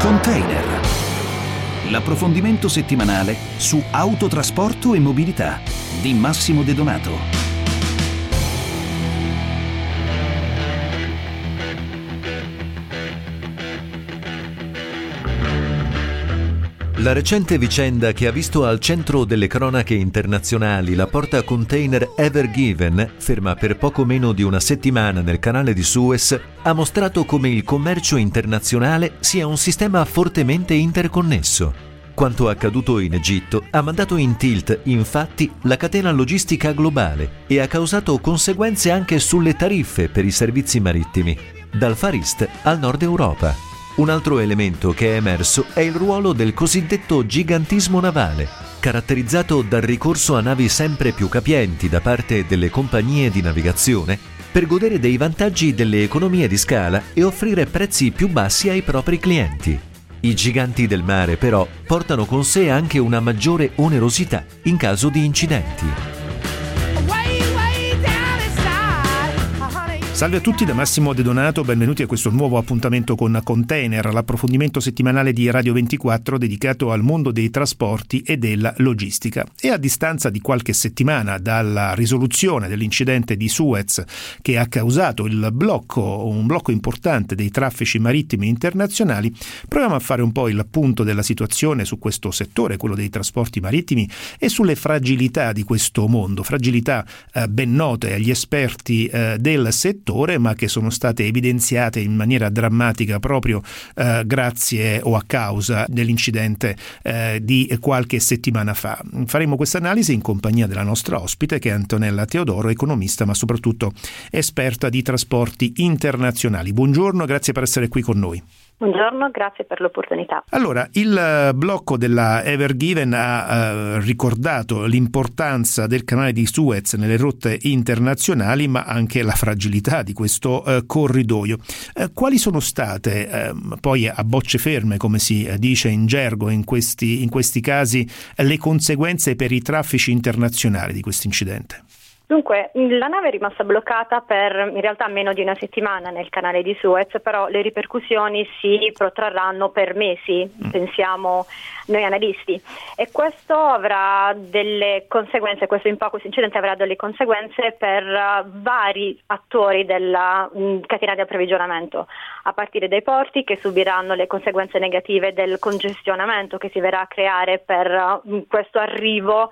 Container. L'approfondimento settimanale su autotrasporto e mobilità di Massimo De Donato. La recente vicenda che ha visto al centro delle cronache internazionali la porta container Ever Given, ferma per poco meno di una settimana nel canale di Suez, ha mostrato come il commercio internazionale sia un sistema fortemente interconnesso. Quanto accaduto in Egitto ha mandato in tilt, infatti, la catena logistica globale e ha causato conseguenze anche sulle tariffe per i servizi marittimi, dal Far East al Nord Europa. Un altro elemento che è emerso è il ruolo del cosiddetto gigantismo navale, caratterizzato dal ricorso a navi sempre più capienti da parte delle compagnie di navigazione per godere dei vantaggi delle economie di scala e offrire prezzi più bassi ai propri clienti. I giganti del mare però portano con sé anche una maggiore onerosità in caso di incidenti. Salve a tutti da Massimo De Donato, benvenuti a questo nuovo appuntamento con Container, l'approfondimento settimanale di Radio 24 dedicato al mondo dei trasporti e della logistica. E a distanza di qualche settimana dalla risoluzione dell'incidente di Suez che ha causato il blocco, un blocco importante dei traffici marittimi internazionali, proviamo a fare un po' il punto della situazione su questo settore, quello dei trasporti marittimi e sulle fragilità di questo mondo, fragilità eh, ben note agli esperti eh, del settore settore, ma che sono state evidenziate in maniera drammatica proprio eh, grazie o a causa dell'incidente eh, di qualche settimana fa. Faremo questa analisi in compagnia della nostra ospite che è Antonella Teodoro, economista ma soprattutto esperta di trasporti internazionali. Buongiorno, grazie per essere qui con noi. Buongiorno, grazie per l'opportunità. Allora, il eh, blocco della Ever Given ha eh, ricordato l'importanza del canale di Suez nelle rotte internazionali, ma anche la fragilità di questo eh, corridoio. Eh, quali sono state, ehm, poi a bocce ferme, come si dice in gergo in questi, in questi casi, le conseguenze per i traffici internazionali di questo incidente? Dunque, la nave è rimasta bloccata per in realtà meno di una settimana nel canale di Suez, però le ripercussioni si protrarranno per mesi, mm. pensiamo noi analisti. E questo avrà delle conseguenze, questo impatto, questo incidente avrà delle conseguenze per uh, vari attori della catena di approvvigionamento, a partire dai porti che subiranno le conseguenze negative del congestionamento che si verrà a creare per uh, questo arrivo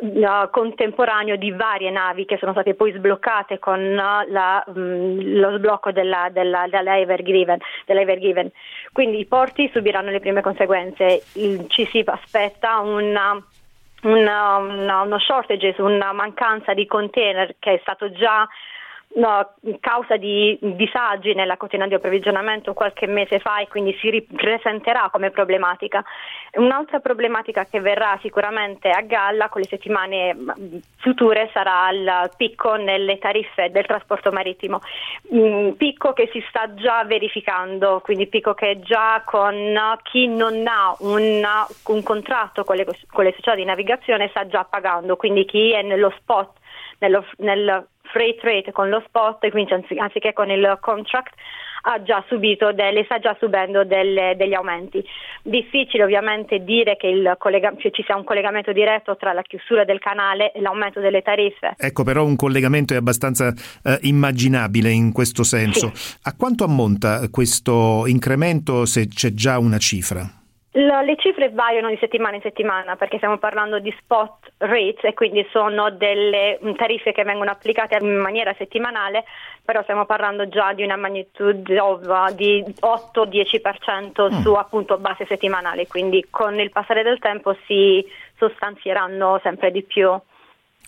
uh, contemporaneo di varie navi che sono state poi sbloccate con uh, la, um, lo sblocco della, della, della, Evergiven, della, Evergiven, Quindi i porti subiranno le prime conseguenze, Il, ci si aspetta una, una, una, uno shortage, una mancanza di container che è stato già no, causa di disagi nella catena di approvvigionamento qualche mese fa e quindi si ripresenterà come problematica. Un'altra problematica che verrà sicuramente a galla con le settimane future sarà il picco nelle tariffe del trasporto marittimo, un picco che si sta già verificando, quindi picco che già con chi non ha un, un contratto con le, con le società di navigazione sta già pagando, quindi chi è nello spot nello, nel freight rate con lo spot, quindi anziché con il contract, ha già subito delle, sta già subendo delle, degli aumenti. Difficile ovviamente dire che collega, cioè ci sia un collegamento diretto tra la chiusura del canale e l'aumento delle tariffe. Ecco, però un collegamento è abbastanza eh, immaginabile in questo senso. Sì. A quanto ammonta questo incremento se c'è già una cifra? Le cifre variano di settimana in settimana perché stiamo parlando di spot rates e quindi sono delle tariffe che vengono applicate in maniera settimanale, però stiamo parlando già di una magnitude di 8-10% mm. su appunto base settimanale, quindi con il passare del tempo si sostanzieranno sempre di più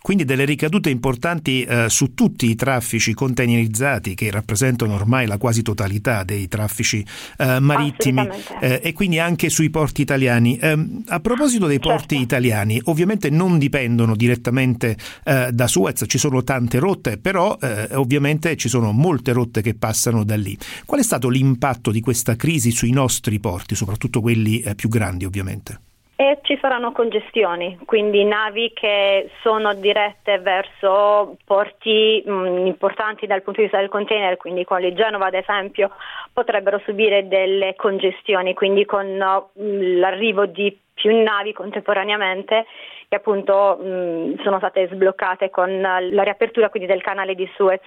quindi delle ricadute importanti eh, su tutti i traffici containerizzati che rappresentano ormai la quasi totalità dei traffici eh, marittimi eh, e quindi anche sui porti italiani. Ehm, a proposito dei porti certo. italiani, ovviamente non dipendono direttamente eh, da Suez, ci sono tante rotte, però eh, ovviamente ci sono molte rotte che passano da lì. Qual è stato l'impatto di questa crisi sui nostri porti, soprattutto quelli eh, più grandi ovviamente? E ci saranno congestioni, quindi navi che sono dirette verso porti mh, mm, importanti dal punto di vista del container, quindi quali Genova ad esempio, potrebbero subire delle congestioni, quindi con uh, l'arrivo di più navi contemporaneamente che appunto mh, sono state sbloccate con la riapertura quindi del canale di Suez.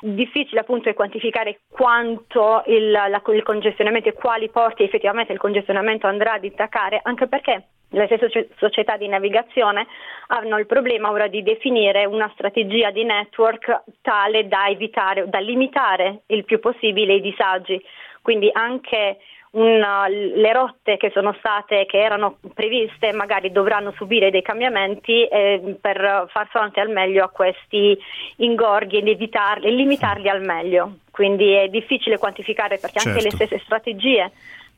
Difficile appunto è quantificare quanto il, la, il congestionamento e quali porti effettivamente il congestionamento andrà ad intaccare, anche perché le stesse società di navigazione hanno il problema ora di definire una strategia di network tale da evitare, da limitare il più possibile i disagi. Quindi anche una, le rotte che sono state, che erano previste, magari dovranno subire dei cambiamenti eh, per far fronte al meglio a questi ingorghi ed evitarli, limitarli al meglio. Quindi è difficile quantificare perché certo. anche le certo. stesse strategie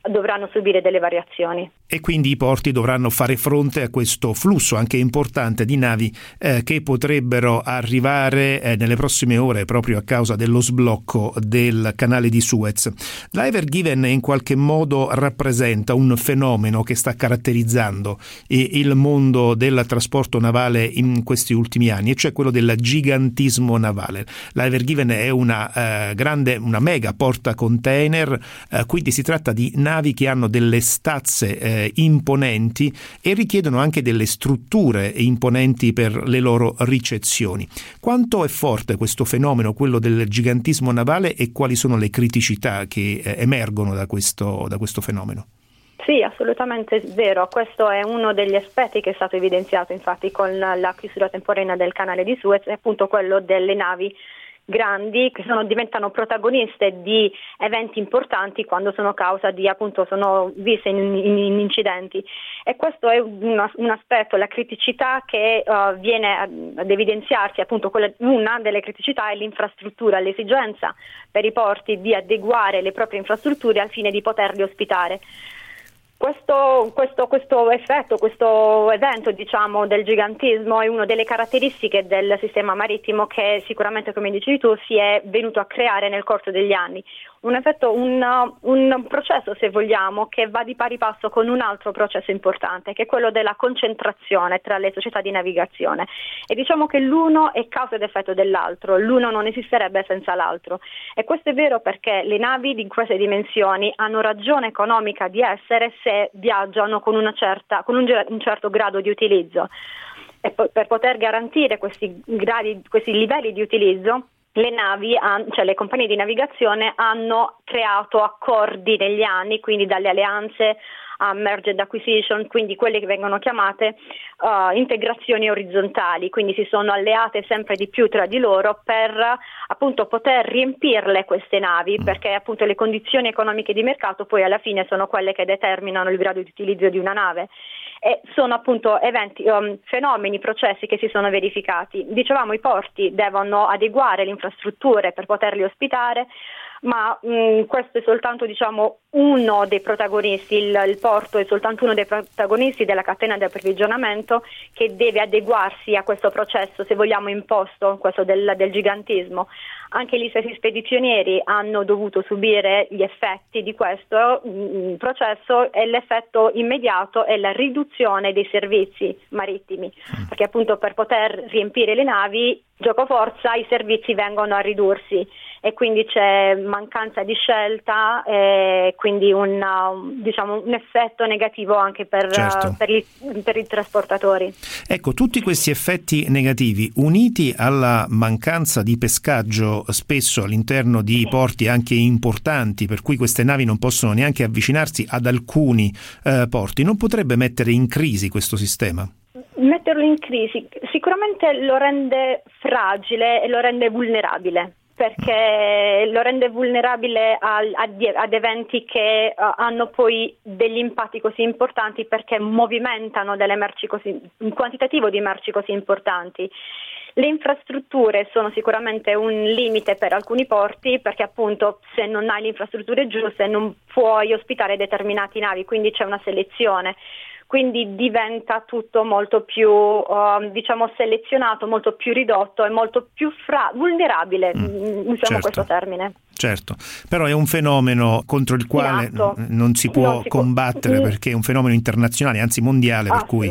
dovranno subire delle variazioni. E quindi i porti dovranno fare fronte a questo flusso anche importante di navi eh, che potrebbero arrivare eh, nelle prossime ore proprio a causa dello sblocco del canale di Suez. La Ever Given in qualche modo rappresenta un fenomeno che sta caratterizzando eh, il mondo del trasporto navale in questi ultimi anni, e cioè quello del gigantismo navale. La Ever Given è una eh, grande, una mega porta container, eh, quindi si tratta di navi che hanno delle stazze eh, imponenti e richiedono anche delle strutture imponenti per le loro ricezioni. Quanto è forte questo fenomeno, quello del gigantismo navale e quali sono le criticità che eh, emergono da questo, da questo fenomeno? Sì, assolutamente vero. Questo è uno degli aspetti che è stato evidenziato infatti con la chiusura temporanea del canale di Suez, è appunto quello delle navi grandi che sono, diventano protagoniste di eventi importanti quando sono causa di appunto sono viste in, in, in incidenti e questo è un, un, aspetto, la criticità che uh, viene ad, evidenziarsi appunto quella, una delle criticità è l'infrastruttura, l'esigenza per i porti di adeguare le proprie infrastrutture al fine di poterli ospitare. Questo, questo, questo, effetto, questo evento diciamo, del gigantismo è una delle caratteristiche del sistema marittimo che sicuramente, come dicevi tu, si è venuto a creare nel corso degli anni un effetto, un, un, processo, se vogliamo, che va di pari passo con un altro processo importante, che è quello della concentrazione tra le società di navigazione. E diciamo che l'uno è causa ed effetto dell'altro, l'uno non esisterebbe senza l'altro. E questo è vero perché le navi di queste dimensioni hanno ragione economica di essere se viaggiano con, certa, con un, un certo grado di utilizzo. E per poter garantire questi, gradi, questi livelli di utilizzo le navi, cioè le compagnie di navigazione hanno creato accordi negli anni, quindi dalle alleanze a merged acquisition, quindi quelle che vengono chiamate uh, integrazioni orizzontali, quindi si sono alleate sempre di più tra di loro per appunto poter riempirle queste navi, mm. perché appunto le condizioni economiche di mercato poi alla fine sono quelle che determinano il grado di utilizzo di una nave e sono appunto eventi, um, fenomeni, processi che si sono verificati. Dicevamo i porti devono adeguare le infrastrutture per poterli ospitare, ma mh, mm, questo è soltanto diciamo, uno dei protagonisti, il, il, porto è soltanto uno dei protagonisti della catena di approvvigionamento che deve adeguarsi a questo processo, se vogliamo, imposto, questo del, del gigantismo. Anche gli stessi spedizionieri hanno dovuto subire gli effetti di questo mh, mm, processo e l'effetto immediato è la riduzione dei servizi marittimi, mm. perché appunto per poter riempire le navi, gioco forza, i servizi vengono a ridursi e quindi c'è mancanza di scelta e quindi un, diciamo, un effetto negativo anche per, certo. per, i, per, i, trasportatori. Ecco, tutti questi effetti negativi uniti alla mancanza di pescaggio spesso all'interno di porti anche importanti per cui queste navi non possono neanche avvicinarsi ad alcuni eh, porti, non potrebbe mettere in crisi questo sistema? Metterlo in crisi sicuramente lo rende fragile e lo rende vulnerabile perché lo rende vulnerabile ad eventi che uh, hanno poi degli impatti così importanti perché movimentano così, un quantitativo di merci così importanti. Le infrastrutture sono sicuramente un limite per alcuni porti perché appunto se non hai le infrastrutture giuste non puoi ospitare determinati navi, quindi c'è una selezione quindi diventa tutto molto più uh, diciamo selezionato, molto più ridotto e molto più fra- vulnerabile, mm, mm usiamo certo. questo termine. certo, però è un fenomeno contro il quale non si può non si combattere può. perché è un fenomeno internazionale, anzi mondiale, per cui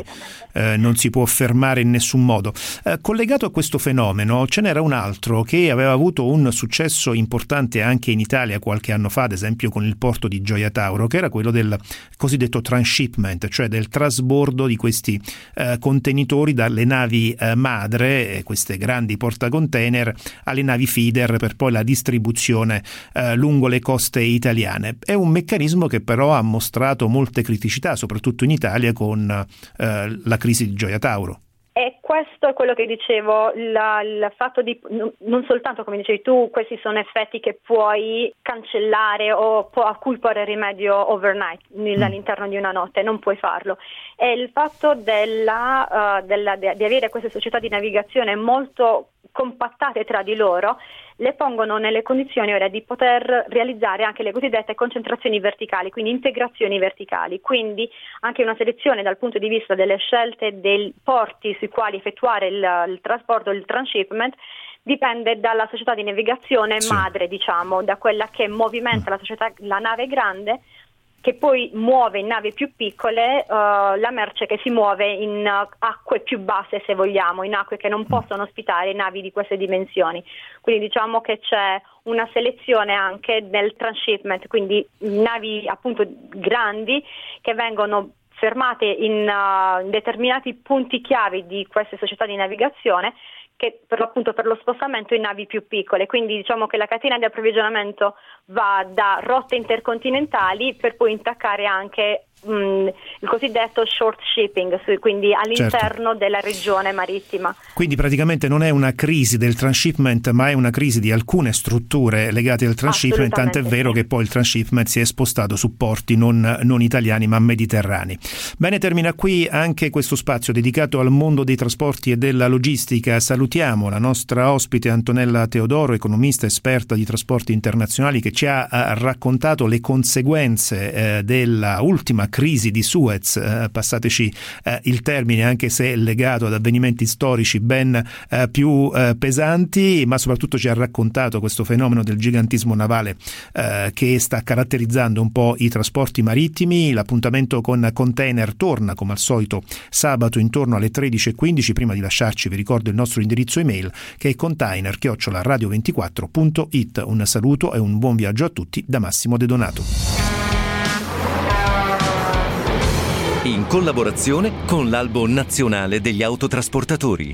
eh, non si può fermare in nessun modo. Eh, collegato a questo fenomeno ce n'era un altro che aveva avuto un successo importante anche in Italia qualche anno fa, ad esempio con il porto di Gioia Tauro, che era quello del cosiddetto transshipment, cioè del trasbordo di questi eh, contenitori dalle navi eh, madre, queste grandi portacontainer, alle navi feeder per poi la distribuzione eh, lungo le coste italiane. È un meccanismo che però ha mostrato molte criticità, soprattutto in Italia con eh, la crisi di Gioia Tauro. E questo è quello che dicevo, la, il fatto di non soltanto come dicevi tu, questi sono effetti che puoi cancellare o può, a cui porre rimedio overnight mm. all'interno di una notte, non puoi farlo. E il fatto della, uh, della, di avere queste società di navigazione molto compattate tra di loro le pongono nelle condizioni ora di poter realizzare anche le cosiddette concentrazioni verticali, quindi integrazioni verticali, quindi anche una selezione dal punto di vista delle scelte dei porti sui quali effettuare il, il trasporto, il transshipment dipende dalla società di navigazione sì. madre, diciamo, da quella che movimenta mm. la, società, la nave grande che poi muove in navi più piccole uh, la merce che si muove in uh, acque più basse, se vogliamo, in acque che non mm. possono ospitare navi di queste dimensioni. Quindi diciamo che c'è una selezione anche nel transshipment, quindi navi appunto grandi che vengono fermate in, uh, in determinati punti chiavi di queste società di navigazione che per, appunto per lo spostamento in navi più piccole. Quindi diciamo che la catena di approvvigionamento va da rotte intercontinentali per poi intaccare anche mh, il cosiddetto short shipping, quindi all'interno certo. della regione marittima. Quindi praticamente non è una crisi del transshipment, ma è una crisi di alcune strutture legate al transshipment, tant'è vero che poi il transshipment si è spostato su porti non, non italiani ma mediterranei. Bene, termina qui anche questo spazio dedicato al mondo dei trasporti e della logistica. Salutiamo la nostra ospite Antonella Teodoro, economista esperta di trasporti internazionali, che ci ha raccontato le conseguenze eh, della ultima crisi di Suez, eh, passateci eh, il termine, anche se legato ad avvenimenti storici ben eh, più eh, pesanti, ma soprattutto ci ha raccontato questo fenomeno del gigantismo navale eh, che sta caratterizzando un po' i trasporti marittimi. L'appuntamento con container torna come al solito sabato intorno alle 13.15. Prima di lasciarci vi ricordo il nostro indirizzo email che è container-radio24.it. Un saluto e un buon viaggio a tutti da Massimo De Donato in collaborazione con l'Albo Nazionale degli Autotrasportatori.